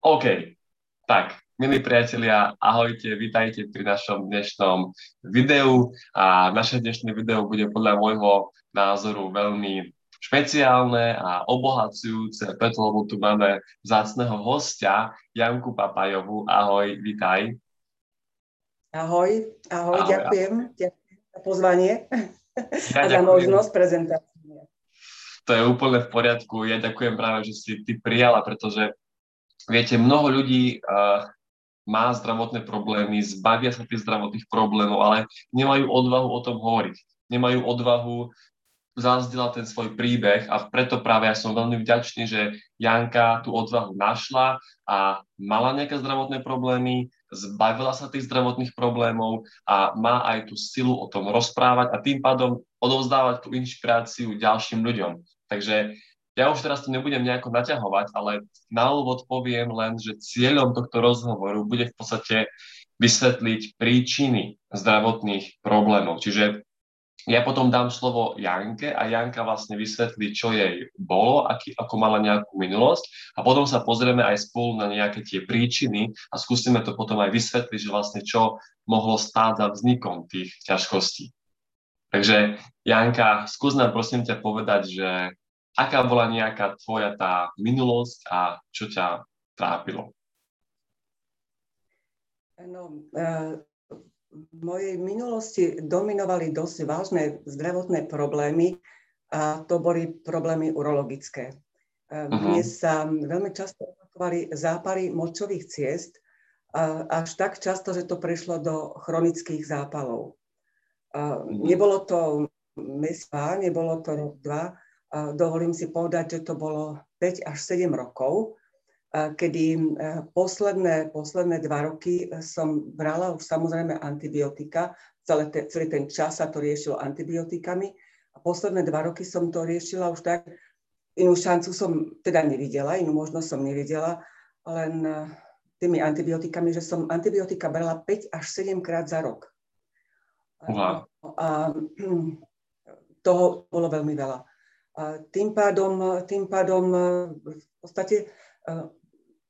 OK, tak, milí priatelia, ahojte, vitajte pri našom dnešnom videu a naše dnešné video bude podľa môjho názoru veľmi špeciálne a obohacujúce, preto lebo tu máme vzácného hostia, Janku Papajovu. Ahoj, vitaj. Ahoj, ahoj, ahoj ďakujem, ahoj. ďakujem za pozvanie ja a za možnosť prezentácie. To je úplne v poriadku. Ja ďakujem práve, že si ty prijala, pretože viete, mnoho ľudí uh, má zdravotné problémy, zbavia sa tých zdravotných problémov, ale nemajú odvahu o tom hovoriť. Nemajú odvahu zazdieľať ten svoj príbeh a preto práve ja som veľmi vďačný, že Janka tú odvahu našla a mala nejaké zdravotné problémy, zbavila sa tých zdravotných problémov a má aj tú silu o tom rozprávať a tým pádom odovzdávať tú inšpiráciu ďalším ľuďom. Takže ja už teraz to nebudem nejako naťahovať, ale na úvod poviem len, že cieľom tohto rozhovoru bude v podstate vysvetliť príčiny zdravotných problémov. Čiže ja potom dám slovo Janke a Janka vlastne vysvetlí, čo jej bolo, aký, ako mala nejakú minulosť a potom sa pozrieme aj spolu na nejaké tie príčiny a skúsime to potom aj vysvetliť, že vlastne čo mohlo stáť za vznikom tých ťažkostí. Takže Janka, skús nám prosím ťa povedať, že aká bola nejaká tvoja tá minulosť a čo ťa trápilo? No, v mojej minulosti dominovali dosť vážne zdravotné problémy a to boli problémy urologické. Uh-huh. Mne sa veľmi často opakovali zápaly močových ciest, až tak často, že to prešlo do chronických zápalov. Uh-huh. Nebolo to mesiac, nebolo to rok, dva, dovolím si povedať, že to bolo 5 až 7 rokov, kedy posledné, posledné dva roky som brala už samozrejme antibiotika, celý, te, celý ten čas sa to riešilo antibiotikami a posledné dva roky som to riešila už tak, inú šancu som teda nevidela, inú možnosť som nevidela, len tými antibiotikami, že som antibiotika brala 5 až 7 krát za rok. Wow. A toho bolo veľmi veľa. A tým pádom, tým pádom e, v podstate e,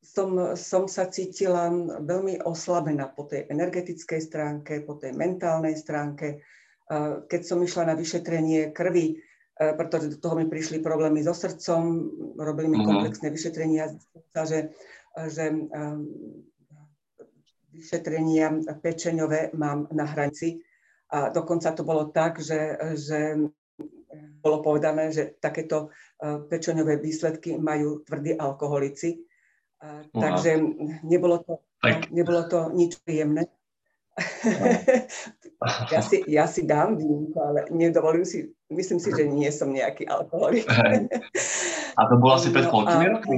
som, som sa cítila veľmi oslabená po tej energetickej stránke, po tej mentálnej stránke. E, keď som išla na vyšetrenie krvi, pretože do toho mi prišli problémy so srdcom, robili mi mhm. komplexné vyšetrenia, že, že vyšetrenia pečeňové mám na hranici. A dokonca to bolo tak, že, že bolo povedané, že takéto e, pečoňové výsledky majú tvrdí alkoholici. Wow. Takže nebolo to, tak. nebolo to nič príjemné. ja, si, ja si dám výnimku, ale nedovolím si, myslím si, že nie som nejaký alkoholik. a to bolo asi pred no, koľkými rokmi?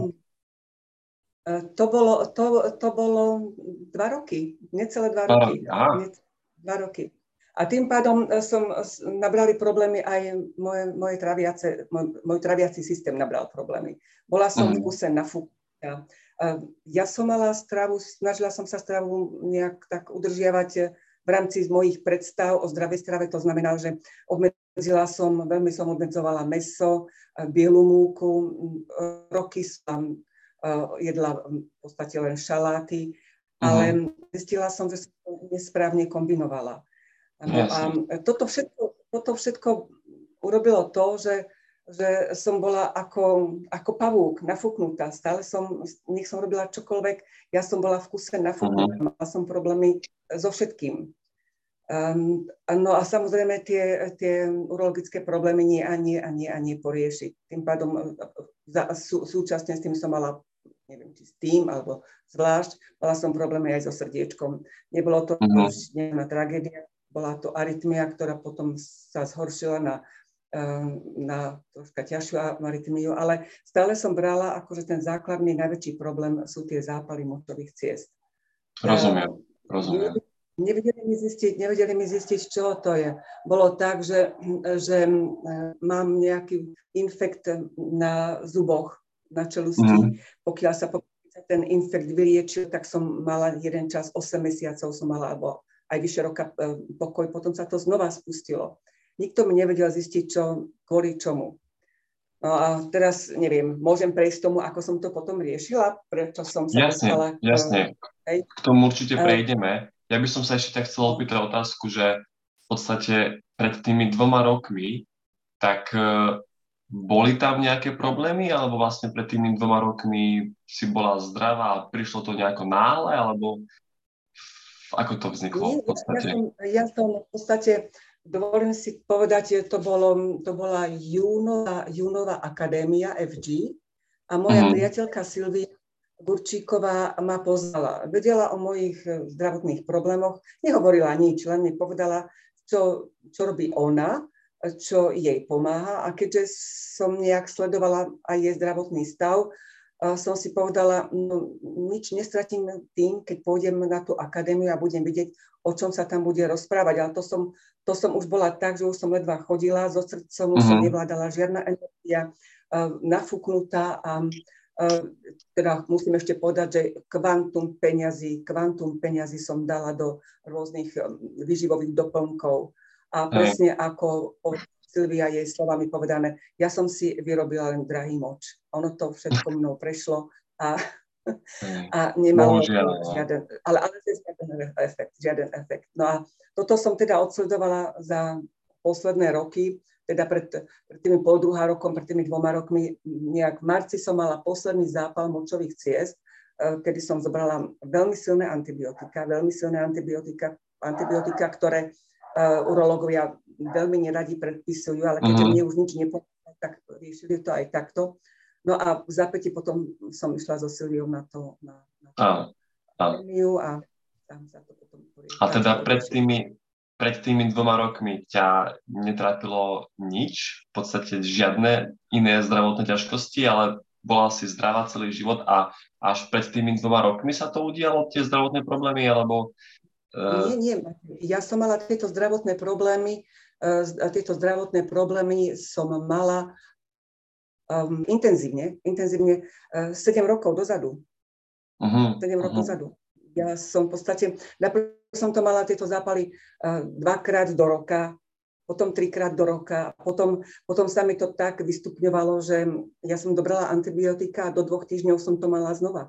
E, to bolo, to, to bolo dva roky, necelé dva roky. Dva roky. A tým pádom e, som nabrali problémy aj moje, moje traviace, môj, môj traviaci systém nabral problémy. Bola som mm. v kuse nafúknutá. Ja som mala stravu, snažila som sa stravu nejak tak udržiavať v rámci mojich predstav o zdravej strave. To znamená, že obmedzila som, veľmi som obmedzovala meso, bielu múku, roky som jedla v podstate len šaláty, ale mm. zistila som, že som nesprávne kombinovala. No a toto všetko, toto všetko urobilo to, že, že som bola ako, ako pavúk, nafúknutá. Stále som, nech som robila čokoľvek, ja som bola v kuse nafúknutá, uh-huh. mala som problémy so všetkým. Um, no a samozrejme tie, tie urologické problémy nie a nie a nie a nie poriešiť. Tým pádom e, za, sú, súčasne s tým som mala neviem, či s tým, alebo zvlášť, mala som problémy aj so srdiečkom. Nebolo to uh-huh. už nejaká tragédia, bola to arytmia, ktorá potom sa zhoršila na, ehm, na troška ťažšiu arytmiu, ale stále som brala, akože ten základný najväčší problém sú tie zápaly močových ciest. Rozumiem, rozumiem. Nevedeli mi zistiť, nevedeli mi zistiť, čo to je. Bolo tak, že, že mám nejaký infekt na zuboch, na čelusti. Mm. Pokiaľ sa ten infekt vyliečil, tak som mala jeden čas, 8 mesiacov som mala, alebo aj vyše roka e, pokoj, potom sa to znova spustilo. Nikto mi nevedel zistiť, čo, kvôli čomu. No a teraz neviem, môžem prejsť tomu, ako som to potom riešila, prečo som sa jasne, dostala... Jasne, hej. k tomu určite prejdeme. Ja by som sa ešte tak chcel opýtať otázku, že v podstate pred tými dvoma rokmi, tak e, boli tam nejaké problémy, alebo vlastne pred tými dvoma rokmi si bola zdravá a prišlo to nejako náhle, alebo ako to vzniklo v podstate? Ja som, ja som v podstate Dovolím si povedať, to, bolo, to bola júnová, júnová akadémia FG a moja mm. priateľka Silvia Gurčíková ma poznala. Vedela o mojich eh, zdravotných problémoch, nehovorila nič, len mi povedala, čo, čo robí ona, čo jej pomáha. A keďže som nejak sledovala aj jej zdravotný stav, som si povedala, no, nič nestratím tým, keď pôjdem na tú akadémiu a budem vidieť, o čom sa tam bude rozprávať. Ale to som, to som už bola tak, že už som ledva chodila, so srdcom uh-huh. som mhm. nevládala žiadna energia, uh, nafúknutá a uh, teda musím ešte povedať, že kvantum peňazí, kvantum peňazí som dala do rôznych um, vyživových doplnkov. A presne ako Silvia jej slovami povedané, ja som si vyrobila len drahý moč. Ono to všetko mnou prešlo a, a nemalo žiaden, ale, ale žiaden efekt, žiaden efekt. No a toto som teda odsledovala za posledné roky, teda pred, pred tými pol druhá rokom, pred tými dvoma rokmi, nejak v marci som mala posledný zápal močových ciest, e, kedy som zobrala veľmi silné antibiotika, veľmi silné antibiotika, antibiotika, ktoré uh, urológovia veľmi neradi predpisujú, ale keď uh-huh. mne už nič nepomohlo, tak riešili to aj takto. No a v zápäti potom som išla so Silviou na to, na, na to a, a, tam sa to potom A teda pred tými, pred tými dvoma rokmi ťa netrápilo nič, v podstate žiadne iné zdravotné ťažkosti, ale bola si zdravá celý život a až pred tými dvoma rokmi sa to udialo, tie zdravotné problémy, alebo... Uh... Nie, nie, ja som mala tieto zdravotné problémy tieto zdravotné problémy som mala um, intenzívne, intenzívne uh, 7 rokov dozadu. Uh-huh. 7 uh-huh. rokov dozadu. Ja som v podstate, najprv som to mala tieto zápaly uh, dvakrát do roka, potom trikrát do roka, potom, potom sa mi to tak vystupňovalo, že ja som dobrala antibiotika a do dvoch týždňov som to mala znova.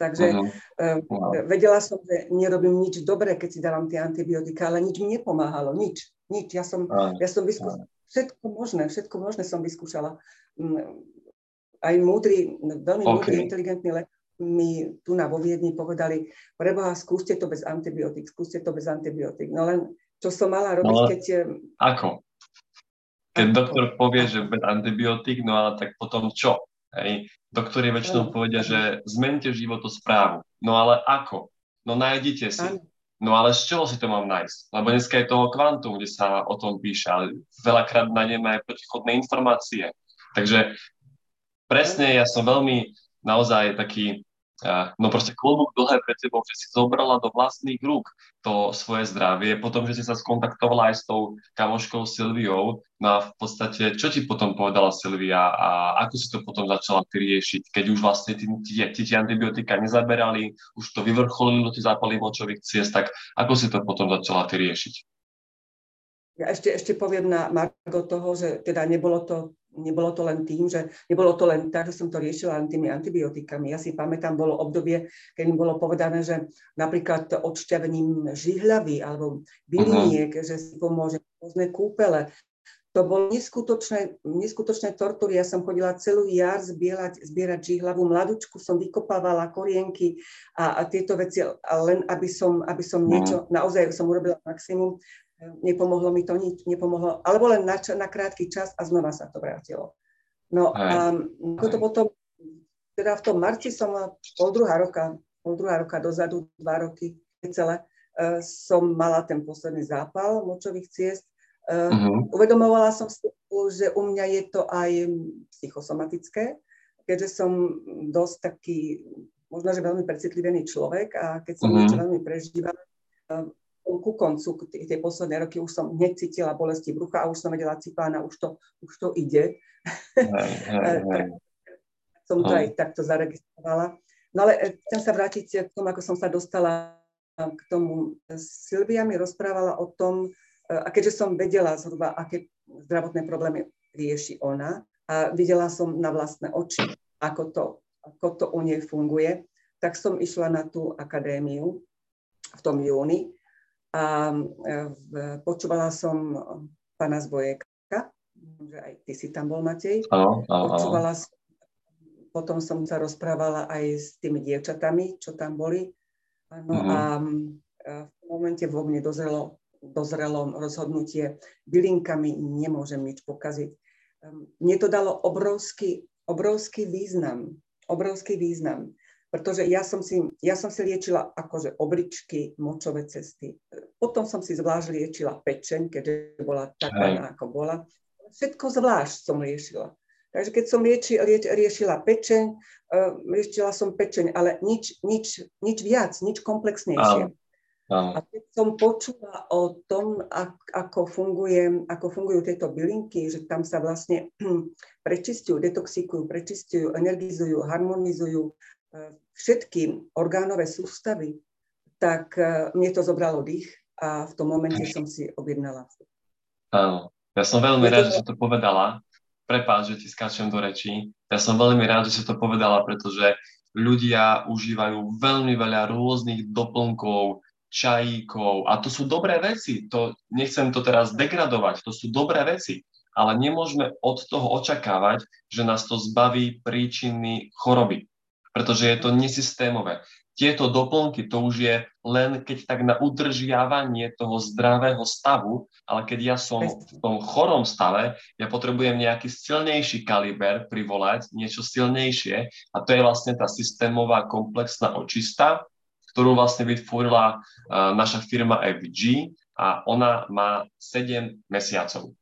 Takže uh-huh. uh, vedela som, že nerobím nič dobré, keď si dávam tie antibiotika, ale nič mi nepomáhalo, nič. Nič. Ja som, ja som vyskúšala všetko možné, všetko možné som vyskúšala. Mm, aj múdry, veľmi okay. múdry, inteligentní lekár mi tu na vo Viedni povedali, preboha, skúste to bez antibiotík, skúste to bez antibiotík. No len, čo som mala robiť, no, keď... Ako? Keď ako? doktor povie, že bez antibiotík, no ale tak potom čo? Hej? Doktori väčšinou povedia, že zmente životosprávu. No ale ako? No nájdite si. No ale z čoho si to mám nájsť? Lebo dneska je toho kvantum, kde sa o tom píše, ale veľakrát nájdeme aj protichodné informácie. Takže presne ja som veľmi naozaj taký no proste klobúk dlhé pred tebou, že si zobrala do vlastných rúk to svoje zdravie, potom, že si sa skontaktovala aj s tou kamoškou Silviou, no a v podstate, čo ti potom povedala Silvia a ako si to potom začala riešiť, keď už vlastne ti, ti, ti, ti antibiotika nezaberali, už to vyvrcholilo tie zápaly močových ciest, tak ako si to potom začala ty riešiť? Ja ešte, ešte poviem na Margo toho, že teda nebolo to nebolo to len tým, že nebolo to len tak, že som to riešila tými antibiotikami. Ja si pamätám, bolo obdobie, keď mi bolo povedané, že napríklad odšťavením žihľavy alebo byliniek, uh-huh. že si pomôže rôzne kúpele. To bolo neskutočné, neskutočné tortúry. Ja som chodila celú jar zbierať, zbierať žihlavu. Mladučku som vykopávala korienky a, a tieto veci, len aby som, aby som niečo, naozaj som urobila maximum nepomohlo mi to nič, nepomohlo, alebo len na, na krátky čas a znova sa to vrátilo. No a to potom, teda v tom marci som pol druhá roka, pol druhá roka dozadu, dva roky celé, uh, som mala ten posledný zápal močových ciest. Uh, uh-huh. Uvedomovala som si, že u mňa je to aj psychosomatické, keďže som dosť taký, možno, že veľmi precitlivený človek a keď som uh-huh. niečo veľmi prežívala, uh, ku koncu tej poslednej roky už som necítila bolesti brucha a už som vedela cipána, už to, už to ide. Hej, hej, hej. som to aj takto zaregistrovala. No ale eh, chcem sa vrátiť k tomu, ako som sa dostala k tomu. Silvia mi rozprávala o tom, eh, a keďže som vedela zhruba, aké zdravotné problémy rieši ona, a videla som na vlastné oči, ako to, ako to u nej funguje, tak som išla na tú akadémiu v tom júni a e, počúvala som pána Zbojeka, že aj ty si tam bol, Matej. Áno, Počúvala som, potom som sa rozprávala aj s tými dievčatami, čo tam boli. No mm-hmm. a v momente vo mne dozrelo, dozrelo rozhodnutie, bylinkami nemôžem nič pokaziť. Mne to dalo obrovský, obrovský význam, obrovský význam, pretože ja som si, ja som si liečila akože obličky, močové cesty. Potom som si zvlášť liečila pečeň, keďže bola taká, ako bola. Všetko zvlášť som liešila. Takže keď som lieči, lieč, riešila pečeň, uh, riešila som pečeň, ale nič, nič, nič viac, nič komplexnejšie. Áno. A keď som počula o tom, ako, funguje, ako fungujú tieto bylinky, že tam sa vlastne prečistujú, detoxikujú, prečistujú, energizujú, harmonizujú, všetky orgánové sústavy, tak e, mne to zobralo dých a v tom momente som si objednala. Áno, ja som veľmi rád, že si to povedala. Prepáč, že ti skáčem do rečí. Ja som veľmi rád, že si to povedala, pretože ľudia užívajú veľmi veľa rôznych doplnkov, čajíkov a to sú dobré veci. To, nechcem to teraz degradovať, to sú dobré veci. Ale nemôžeme od toho očakávať, že nás to zbaví príčiny choroby pretože je to nesystémové. Tieto doplnky to už je len keď tak na udržiavanie toho zdravého stavu, ale keď ja som v tom chorom stave, ja potrebujem nejaký silnejší kaliber privolať, niečo silnejšie a to je vlastne tá systémová komplexná očista, ktorú vlastne vytvorila uh, naša firma FG a ona má 7 mesiacov.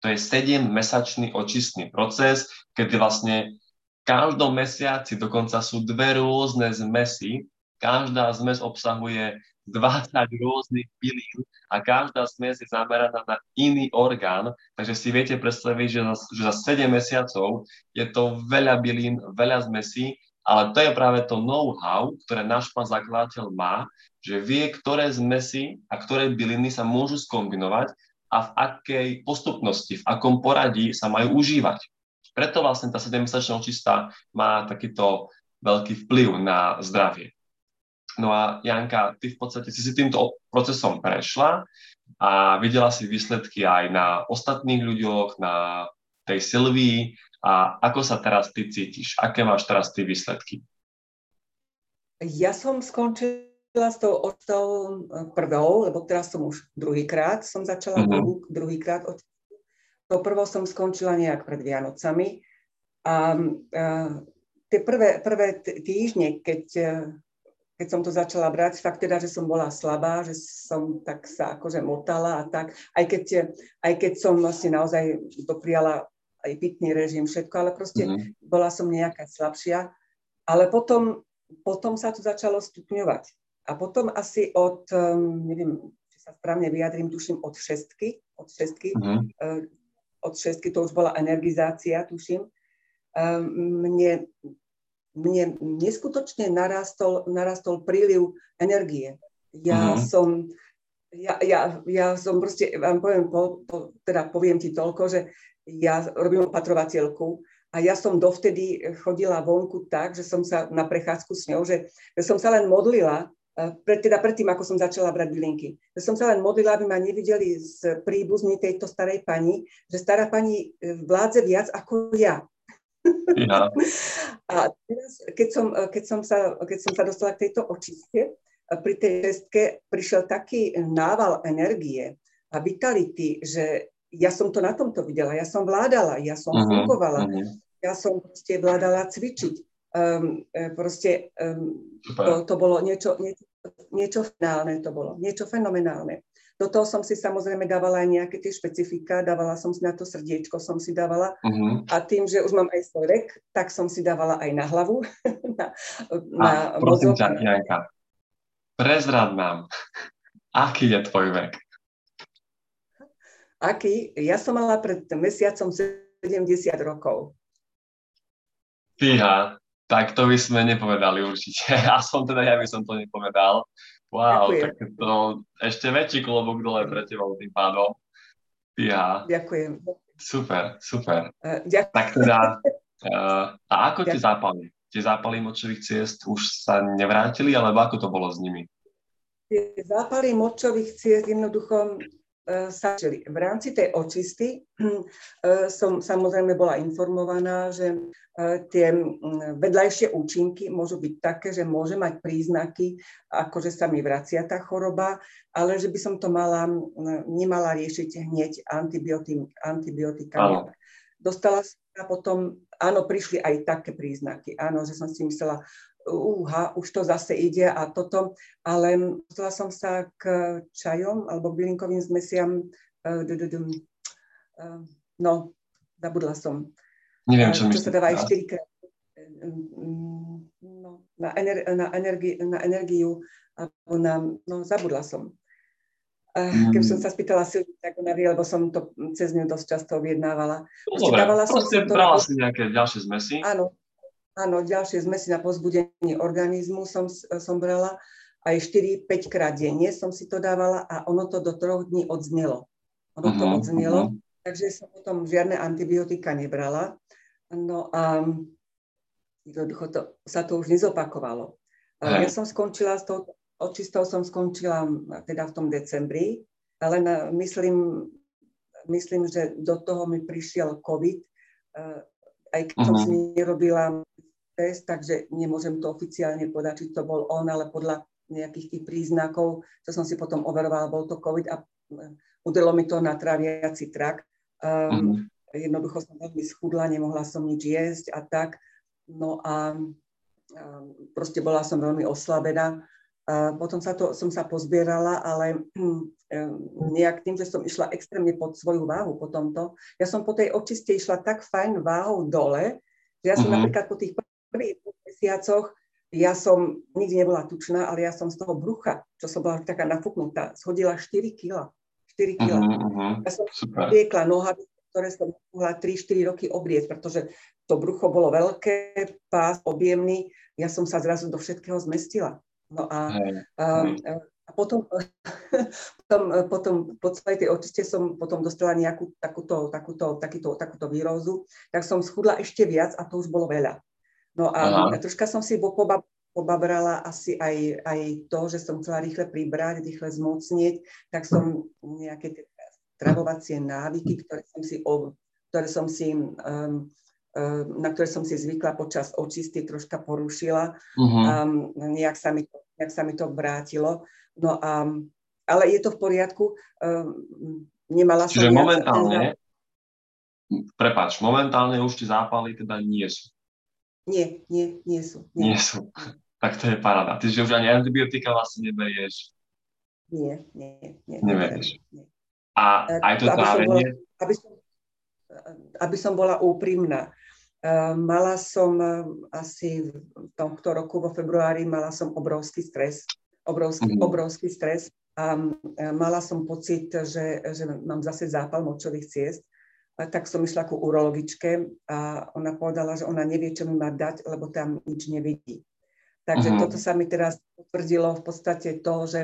To je 7-mesačný očistný proces, kedy vlastne každom mesiaci dokonca sú dve rôzne zmesy. Každá zmes obsahuje 20 rôznych bylín a každá zmes je zameraná na iný orgán, takže si viete predstaviť, že za, že za 7 mesiacov je to veľa bylín, veľa zmesí, ale to je práve to know-how, ktoré náš pán zakladateľ má, že vie, ktoré zmesy a ktoré byliny sa môžu skombinovať a v akej postupnosti, v akom poradí sa majú užívať. Preto vlastne tá 7-mesačná očista má takýto veľký vplyv na zdravie. No a Janka, ty v podstate si si týmto procesom prešla a videla si výsledky aj na ostatných ľuďoch, na tej Silvii a ako sa teraz ty cítiš? Aké máš teraz ty výsledky? Ja som skončila s tou očtou prvou, lebo teraz som už druhýkrát, som začala mm-hmm. druhýkrát to prvo som skončila nejak pred Vianocami a, a tie prvé, prvé týždne, keď, keď som to začala brať, fakt teda, že som bola slabá, že som tak sa akože motala a tak, aj keď, aj keď som vlastne naozaj dopriala aj pitný režim, všetko, ale proste mm-hmm. bola som nejaká slabšia. Ale potom, potom sa to začalo stupňovať. A potom asi od, um, neviem, či sa správne vyjadrím, tuším od šestky, od šestky, mm-hmm od šestky, to už bola energizácia, tuším, ehm, mne, mne neskutočne narastol, narastol príliv energie. Ja mm-hmm. som, ja, ja, ja som proste, vám poviem, po, po, teda poviem ti toľko, že ja robím opatrovateľku a ja som dovtedy chodila vonku tak, že som sa na prechádzku s ňou, že, že som sa len modlila pre, teda predtým, ako som začala brať bylinky. Že som sa len modlila, aby ma nevideli z príbuzní tejto starej pani, že stará pani e, vládze viac ako ja. Ja. A teraz, keď som, keď, som sa, keď som sa dostala k tejto očiste, pri tej testke prišiel taký nával energie a vitality, že ja som to na tomto videla, ja som vládala, ja som uh-huh, fungovala, uh-huh. ja som proste vládala cvičiť um, proste um, to, to bolo niečo, niečo, niečo finálne to bolo, niečo fenomenálne. Do toho som si samozrejme dávala aj nejaké tie špecifika, dávala som si na to srdiečko, som si dávala uh-huh. a tým, že už mám aj svoj rek, tak som si dávala aj na hlavu. na, na a prosím ťa, Janka, prezrad nám, aký je tvoj vek? Aký? Ja som mala pred mesiacom 70 rokov. Fíha, tak to by sme nepovedali určite. Aspoň teda ja by som to nepovedal. Wow, Ďakujem. tak to ešte väčší klobúk dole pre teba tým pádom. Ja. Ďakujem. Super, super. Uh, tak teda, uh, a ako tie zápaly? Tie zápaly močových ciest už sa nevrátili, alebo ako to bolo s nimi? Tie zápaly močových ciest jednoducho E, sa V rámci tej očisty e, som samozrejme bola informovaná, že e, tie vedľajšie účinky môžu byť také, že môže mať príznaky, ako že sa mi vracia tá choroba, ale že by som to mala, nemala riešiť hneď antibiotikami. Dostala sa potom, áno, prišli aj také príznaky. Áno, že som si myslela, úha, už to zase ide a toto, ale dostala som sa k čajom alebo bylinkovým zmesiam, uh, uh, no, zabudla som. Neviem, čo, čo sa dáva aj 4 krát no, na, ener- na, energi- na energiu, alebo na, no zabudla som. Uh, keby som sa spýtala si, tak ona vie, lebo som to cez ňu dosť často objednávala. No, dobre, som proste brala si nejaké ďalšie zmesy. Áno, Áno, ďalšie zmesi na pozbudenie organizmu som, som brala. Aj 4-5 krát denne som si to dávala a ono to do troch dní odznelo. Ono uh-huh, to mhm, odznelo, uh-huh. takže som potom žiadne antibiotika nebrala. No a jednoducho to, sa to už nezopakovalo. Hey. Ja som skončila s tou očistou, som skončila teda v tom decembri, ale na, myslím, myslím, že do toho mi prišiel COVID, eh, aj keď uh-huh. som si nerobila test, takže nemôžem to oficiálne povedať, či to bol on, ale podľa nejakých tých príznakov, čo som si potom overovala, bol to COVID a e, udelo mi to na traviaci trak. Um, uh-huh. Jednoducho som veľmi schudla, nemohla som nič jesť a tak. No a um, proste bola som veľmi oslabená. A potom sa to, som sa pozbierala, ale um, nejak tým, že som išla extrémne pod svoju váhu po tomto, ja som po tej očiste išla tak fajn váhou dole, že ja som uh-huh. napríklad po tých prvých mesiacoch ja som nikdy nebola tučná, ale ja som z toho brucha, čo som bola taká nafúknutá, schodila 4 kg. 4 kg. Uh-huh, uh-huh. Ja som viekla nohavice, ktoré som mohla 3-4 roky obrieť, pretože to brucho bolo veľké, pás objemný, ja som sa zrazu do všetkého zmestila. No a, hey, a, a potom, potom, potom po celej tej očiste som potom dostala nejakú takúto, takúto, takýto, takúto výrozu, tak som schudla ešte viac a to už bolo veľa. No a Aha. troška som si poba, pobabrala asi aj, aj to, že som chcela rýchle pribrať, rýchle zmocnieť, tak som nejaké tie stravovacie návyky, ktoré som si, ktoré som si um, um, na ktoré som si zvykla počas očisty, troška porušila. Uh-huh. Um, nejak, sa mi to, nejak sa mi to vrátilo. No a, ale je to v poriadku. Um, nemala som... Čiže momentálne, prepáč, momentálne už tie zápaly teda nie sú. Nie, nie, nie sú. Nie, nie sú. Tak to je paráda. Ty, už ani antibiotika vlastne neberieš. Nie, nie, nie. Neberieš. Nie. A aj to trávenie? Aby som, aby som bola úprimná. Uh, mala som uh, asi v tomto roku vo februári mala som obrovský stres. Obrovský, mm-hmm. obrovský stres. A uh, mala som pocit, že, že mám zase zápal močových ciest tak som išla ku urologičke a ona povedala, že ona nevie, čo mi má dať, lebo tam nič nevidí. Takže uh-huh. toto sa mi teraz potvrdilo v podstate to, že,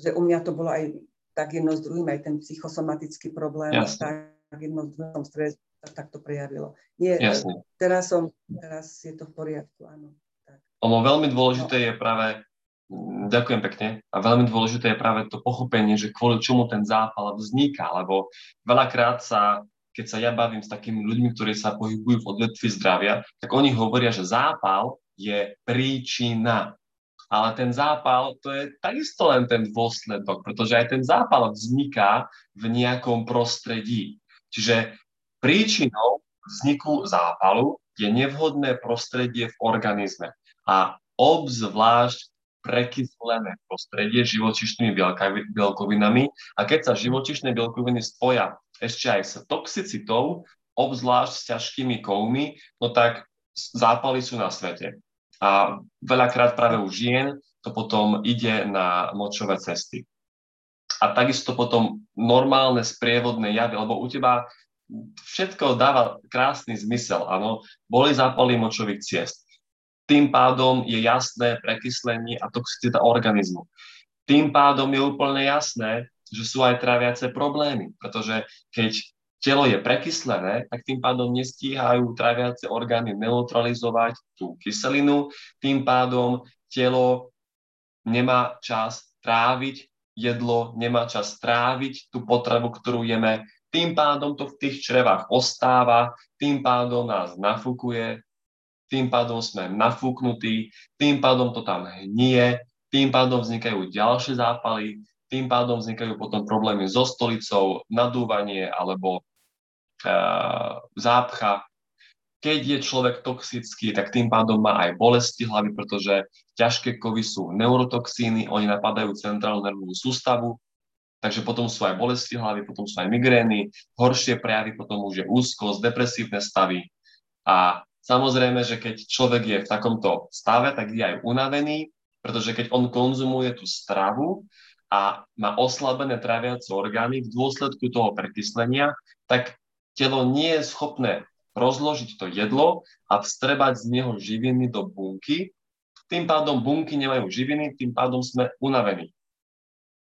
že u mňa to bolo aj tak jedno s druhým, aj ten psychosomatický problém, Jasne. tak jedno s druhým stres tak to prejavilo. Nie, Jasne. teraz som, teraz je to v poriadku, áno. Tak. Ono veľmi dôležité no. je práve, ďakujem pekne, a veľmi dôležité je práve to pochopenie, že kvôli čomu ten zápal vzniká, lebo veľakrát sa keď sa ja bavím s takými ľuďmi, ktorí sa pohybujú v odvetvi zdravia, tak oni hovoria, že zápal je príčina. Ale ten zápal, to je takisto len ten dôsledok, pretože aj ten zápal vzniká v nejakom prostredí. Čiže príčinou vzniku zápalu je nevhodné prostredie v organizme. A obzvlášť prekyslené prostredie živočišnými bielkovinami. A keď sa živočišné bielkoviny spoja ešte aj s toxicitou, obzvlášť s ťažkými kovmi, no tak zápaly sú na svete. A veľakrát práve u žien to potom ide na močové cesty. A takisto potom normálne sprievodné javy, lebo u teba všetko dáva krásny zmysel, áno, boli zápaly močových ciest. Tým pádom je jasné prekyslenie a toxicita organizmu. Tým pádom je úplne jasné, že sú aj tráviace problémy, pretože keď telo je prekyslené, tak tým pádom nestíhajú tráviace orgány neutralizovať tú kyselinu, tým pádom telo nemá čas tráviť jedlo, nemá čas tráviť tú potravu, ktorú jeme, tým pádom to v tých črevách ostáva, tým pádom nás nafúkuje, tým pádom sme nafúknutí, tým pádom to tam hnie, tým pádom vznikajú ďalšie zápaly, tým pádom vznikajú potom problémy so stolicou, nadúvanie alebo uh, zápcha. Keď je človek toxický, tak tým pádom má aj bolesti hlavy, pretože ťažké kovy sú neurotoxíny, oni napadajú centrálnu nervovú sústavu, takže potom sú aj bolesti hlavy, potom sú aj migrény, horšie prejavy, potom už je úzkosť, depresívne stavy. A samozrejme, že keď človek je v takomto stave, tak je aj unavený, pretože keď on konzumuje tú stravu a má oslabené tráviace orgány v dôsledku toho prekyslenia, tak telo nie je schopné rozložiť to jedlo a vstrebať z neho živiny do bunky. Tým pádom bunky nemajú živiny, tým pádom sme unavení.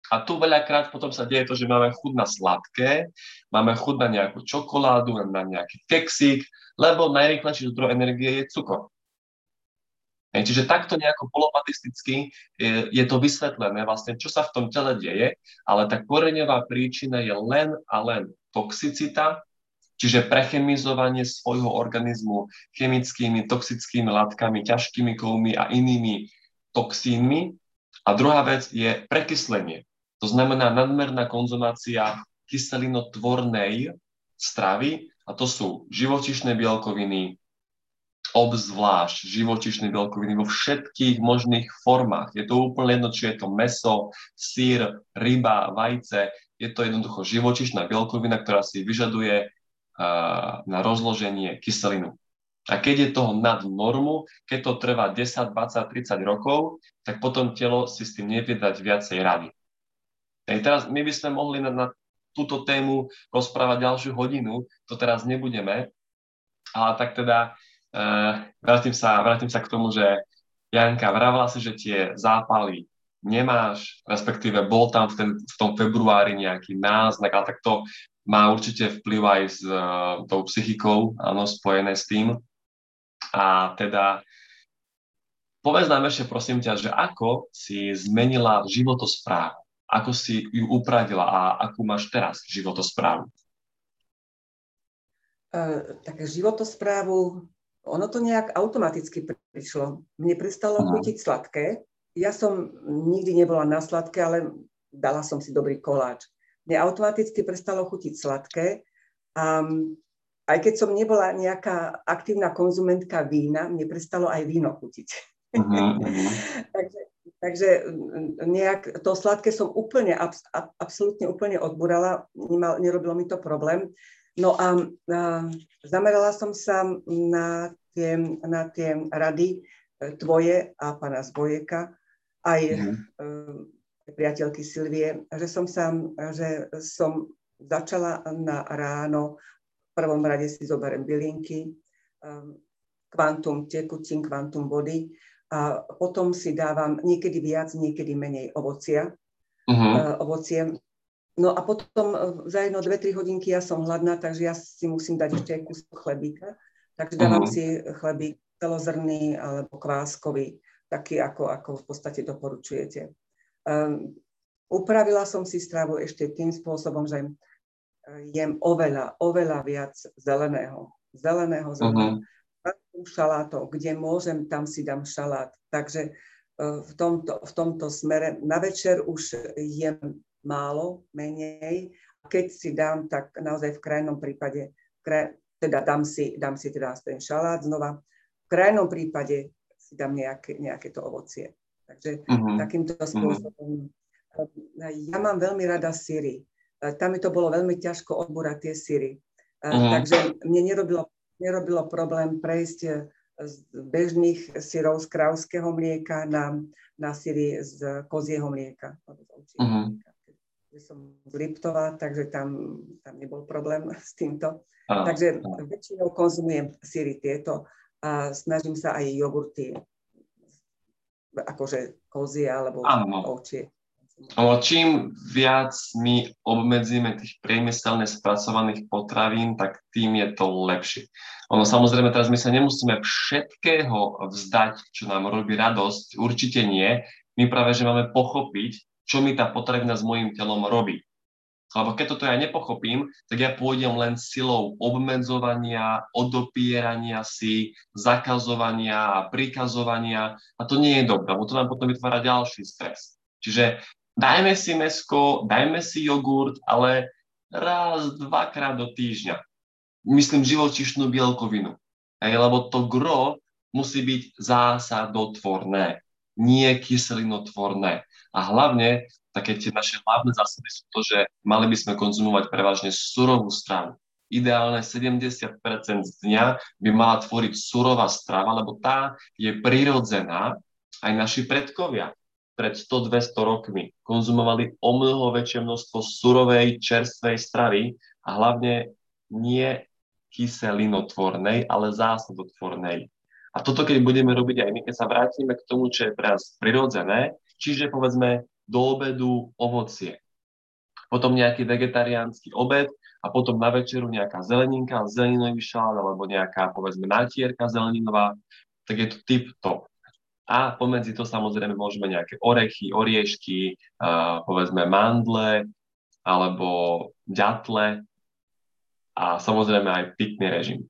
A tu veľakrát potom sa deje to, že máme chud na sladké, máme chud na nejakú čokoládu, na nejaký keksík, lebo najrýchlejší zdroj energie je cukor. Čiže takto nejako polopatisticky je, je to vysvetlené, vlastne, čo sa v tom tele deje, ale tá koreňová príčina je len a len toxicita, čiže prechemizovanie svojho organizmu chemickými, toxickými látkami, ťažkými kovmi a inými toxínmi. A druhá vec je prekyslenie. To znamená nadmerná konzumácia kyselinotvornej stravy, a to sú živočišné bielkoviny, obzvlášť živočišné bielkoviny vo všetkých možných formách. Je to úplne jedno, či je to meso, sír, ryba, vajce. Je to jednoducho živočišná bielkovina, ktorá si vyžaduje uh, na rozloženie kyselinu. A keď je toho nad normu, keď to trvá 10, 20, 30 rokov, tak potom telo si s tým nevie dať viacej rady. Ej, teraz my by sme mohli na, na túto tému rozprávať ďalšiu hodinu, to teraz nebudeme, ale tak teda Uh, vrátim, sa, vrátim sa k tomu, že Janka, vravala si, že tie zápaly nemáš, respektíve bol tam v, ten, v tom februári nejaký náznak, ale tak to má určite vplyv aj s uh, tou psychikou, áno, spojené s tým. A teda povedz nám ešte prosím ťa, že ako si zmenila životosprávu, ako si ju upravila a akú máš teraz životosprávu? Uh, tak životosprávu ono to nejak automaticky prišlo. Mne prestalo Aha. chutiť sladké. Ja som nikdy nebola na sladké, ale dala som si dobrý koláč. Mne automaticky prestalo chutiť sladké. A aj keď som nebola nejaká aktívna konzumentka vína, mne prestalo aj víno chutiť. Uh-huh, takže, takže nejak to sladké som úplne, abs, absolútne úplne odburala, nemal, nerobilo mi to problém. No a, a zamerala som sa na tie, na tie rady e, tvoje a pána Zbojeka, aj mm. priateľky Silvie, že som sa, že som začala na ráno, v prvom rade si zoberiem bylinky, e, kvantum tekutín, kvantum vody a potom si dávam niekedy viac, niekedy menej ovocia. Uh-huh. Ovocie No a potom za jedno, dve, tri hodinky ja som hladná, takže ja si musím dať ešte aj kus chlebíka. Takže dávam uh-huh. si chlebík celozrný alebo kváskový, taký ako, ako v podstate doporučujete. Um, upravila som si stravu ešte tým spôsobom, že jem oveľa, oveľa viac zeleného. Zeleného, zeleného. Uh-huh. šalátov, kde môžem, tam si dám šalát. Takže uh, v tomto, v tomto smere na večer už jem málo, menej. Keď si dám, tak naozaj v krajnom prípade, kraj, teda dám si, dám si teda ten šalát znova. V krajnom prípade si dám nejaké, nejaké to ovocie. Takže uh-huh. takýmto mhm. spôsobom. Uh-huh. Ja mám veľmi rada síry. Tam mi to bolo veľmi ťažko odbúrať tie síry. Uh-huh. Takže mne nerobilo, nerobilo problém prejsť z bežných syrov z krávského mlieka na, na syry z kozieho mlieka. Uh-huh som z Liptova, takže tam, tam nebol problém s týmto. Áno, takže áno. väčšinou konzumujem síry tieto a snažím sa aj jogurty, akože kozie alebo áno. ovčie. Ale čím viac my obmedzíme tých priemyselne spracovaných potravín, tak tým je to lepšie. Ono samozrejme teraz my sa nemusíme všetkého vzdať, čo nám robí radosť, určite nie. My práve, že máme pochopiť, čo mi tá potravina s mojim telom robí. Lebo keď toto ja nepochopím, tak ja pôjdem len silou obmedzovania, odopierania si, zakazovania a prikazovania a to nie je dobré, lebo to nám potom vytvára ďalší stres. Čiže dajme si mesko, dajme si jogurt, ale raz, dvakrát do týždňa. Myslím živočišnú bielkovinu. Hej, lebo to gro musí byť zásadotvorné, nie kyselinotvorné. A hlavne také tie naše hlavné zásady sú to, že mali by sme konzumovať prevažne surovú stravu. Ideálne 70% z dňa by mala tvoriť surová strava, lebo tá je prirodzená. Aj naši predkovia pred 100-200 rokmi konzumovali o mnoho väčšie množstvo surovej, čerstvej stravy a hlavne nie kyselinotvornej, ale zásadotvornej. A toto, keď budeme robiť aj my, keď sa vrátime k tomu, čo je pre nás prirodzené, čiže povedzme do obedu ovocie. Potom nejaký vegetariánsky obed a potom na večeru nejaká zeleninka, zeleninový šalát alebo nejaká, povedzme, natierka zeleninová, tak je to tip top. A pomedzi to samozrejme môžeme nejaké orechy, oriešky, uh, povedzme mandle alebo ďatle a samozrejme aj pitný režim.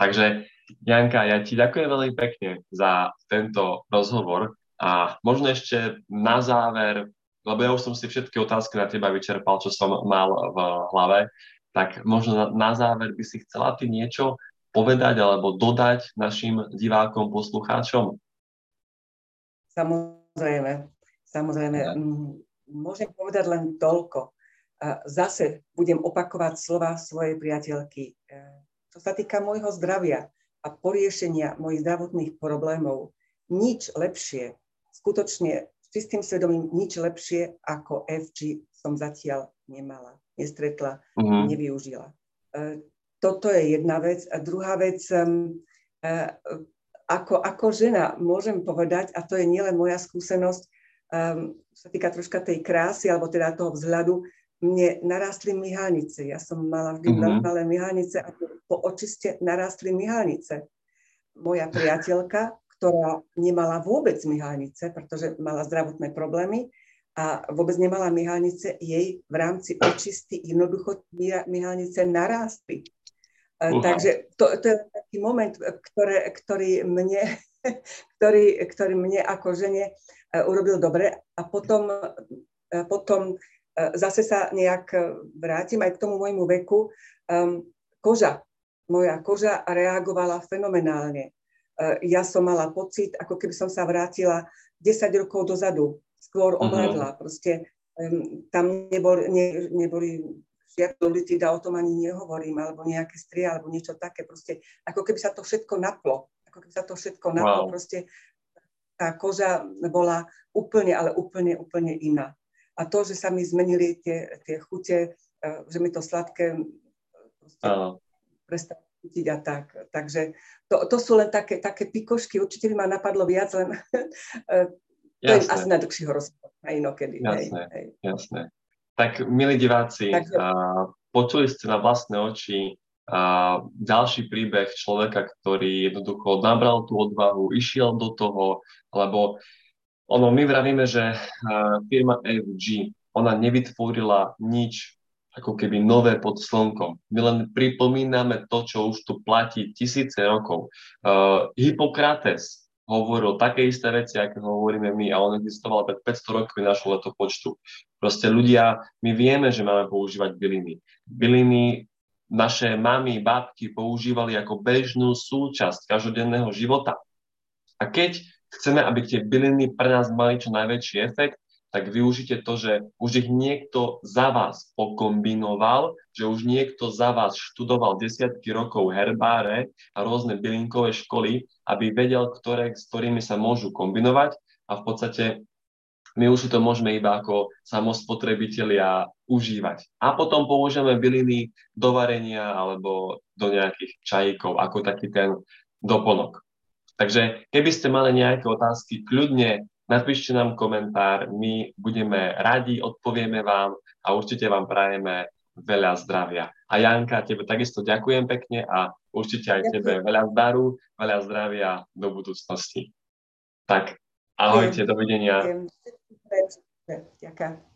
Takže Janka, ja ti ďakujem veľmi pekne za tento rozhovor a možno ešte na záver, lebo ja už som si všetky otázky na teba vyčerpal, čo som mal v hlave, tak možno na, na záver by si chcela ty niečo povedať alebo dodať našim divákom, poslucháčom? Samozrejme, samozrejme. Ja. Môžem povedať len toľko. Zase budem opakovať slova svojej priateľky. E, čo sa týka môjho zdravia a poriešenia mojich zdravotných problémov, nič lepšie skutočne s čistým svedomím nič lepšie ako FG som zatiaľ nemala, nestretla, uh-huh. nevyužila. E, toto je jedna vec. A druhá vec, uh, ako, ako žena môžem povedať, a to je nielen moja skúsenosť, sa týka troška tej krásy, alebo teda toho vzhľadu, mne narástli myhalnice. Ja som mala vždy uh-huh. malé myhalnice a po očiste narástli myhalnice. Moja priateľka ktorá nemala vôbec myhalnice, pretože mala zdravotné problémy a vôbec nemala myhalnice, jej v rámci očisty jednoducho myhalnice narástli. Uh-huh. Takže to, to je taký moment, ktoré, ktorý, mne, ktorý, ktorý mne ako žene e, urobil dobre a potom, e, potom zase sa nejak vrátim aj k tomu môjmu veku. Um, koža, moja koža reagovala fenomenálne. E, ja som mala pocit, ako keby som sa vrátila 10 rokov dozadu, skôr mhm. omladla. Uh-huh. Proste um, tam nebol, ne, neboli žiadne litida, o tom ani nehovorím, alebo nejaké strie, alebo niečo také. Proste ako keby sa to všetko naplo. Ako keby sa to všetko naplo. Wow. Proste tá koža bola úplne, ale úplne, úplne iná. A to, že sa mi zmenili tie, tie chute, e, že mi to sladké proste prestalo cítiť a tak. Takže to, to sú len také, také pikošky, určite by ma napadlo viac, len to jasné. je asi na dlhšieho rozhovoru, aj inokedy. Jasné, hej, hej. jasné. Tak, milí diváci, Takže... uh, počuli ste na vlastné oči uh, ďalší príbeh človeka, ktorý jednoducho nabral tú odvahu, išiel do toho, lebo ono, my vravíme, že uh, firma FG, ona nevytvorila nič ako keby nové pod slnkom. My len pripomíname to, čo už tu platí tisíce rokov. Uh, Hippokrates hovoril také isté veci, ako hovoríme my, a on existoval pred 500 rokmi našho letopočtu. Proste ľudia, my vieme, že máme používať byliny. Byliny naše mamy, babky používali ako bežnú súčasť každodenného života. A keď chceme, aby tie byliny pre nás mali čo najväčší efekt, tak využite to, že už ich niekto za vás pokombinoval, že už niekto za vás študoval desiatky rokov herbáre a rôzne bylinkové školy, aby vedel, ktoré, s ktorými sa môžu kombinovať a v podstate my už si to môžeme iba ako samospotrebitelia užívať. A potom použijeme byliny do varenia alebo do nejakých čajíkov, ako taký ten doplnok. Takže keby ste mali nejaké otázky, kľudne napíšte nám komentár, my budeme radi, odpovieme vám a určite vám prajeme veľa zdravia. A Janka, tebe takisto ďakujem pekne a určite aj ďakujem. tebe veľa zdaru, veľa zdravia do budúcnosti. Tak, ahojte, dovidenia. Ďakujem.